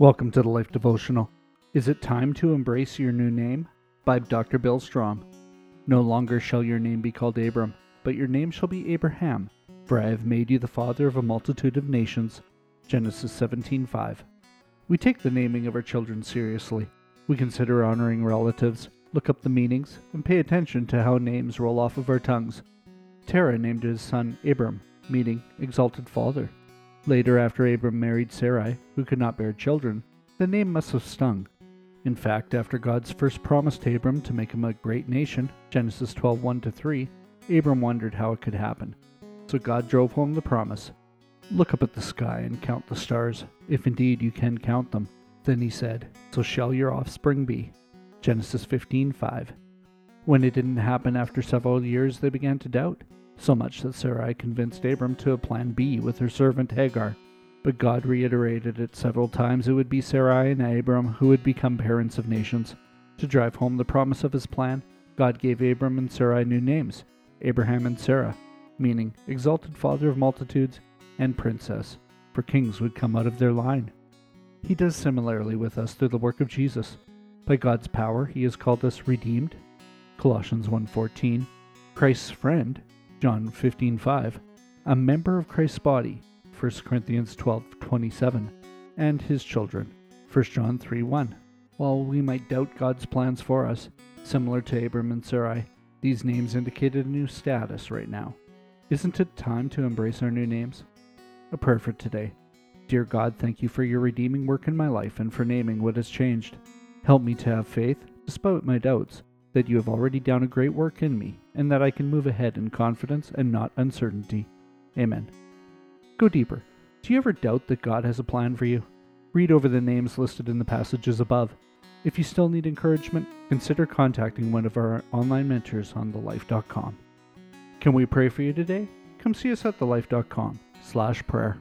Welcome to the Life Devotional. Is it time to embrace your new name? By Dr. Bill Strom. No longer shall your name be called Abram, but your name shall be Abraham, for I have made you the father of a multitude of nations. Genesis 17:5. We take the naming of our children seriously. We consider honoring relatives, look up the meanings, and pay attention to how names roll off of our tongues. Terah named his son Abram, meaning exalted father. Later, after Abram married Sarai, who could not bear children, the name must have stung. In fact, after God's first promise to Abram to make him a great nation, Genesis 12 1 3, Abram wondered how it could happen. So God drove home the promise Look up at the sky and count the stars, if indeed you can count them. Then he said, So shall your offspring be. Genesis 15 5. When it didn't happen after several years, they began to doubt so much that Sarai convinced Abram to a plan B with her servant Hagar. But God reiterated it several times it would be Sarai and Abram who would become parents of nations. To drive home the promise of his plan, God gave Abram and Sarai new names Abraham and Sarah, meaning exalted father of multitudes and princess, for kings would come out of their line. He does similarly with us through the work of Jesus. By God's power, he has called us redeemed. Colossians 1:14, Christ's friend, John 15:5, a member of Christ's body, 1 Corinthians 12:27, and his children, 1 John 3:1. While we might doubt God's plans for us, similar to Abram and Sarai, these names indicated a new status right now. Isn't it time to embrace our new names? A prayer for today. Dear God, thank you for your redeeming work in my life and for naming what has changed. Help me to have faith, despite my doubts, that you have already done a great work in me, and that I can move ahead in confidence and not uncertainty. Amen. Go deeper. Do you ever doubt that God has a plan for you? Read over the names listed in the passages above. If you still need encouragement, consider contacting one of our online mentors on thelife.com. Can we pray for you today? Come see us at thelife.com slash prayer.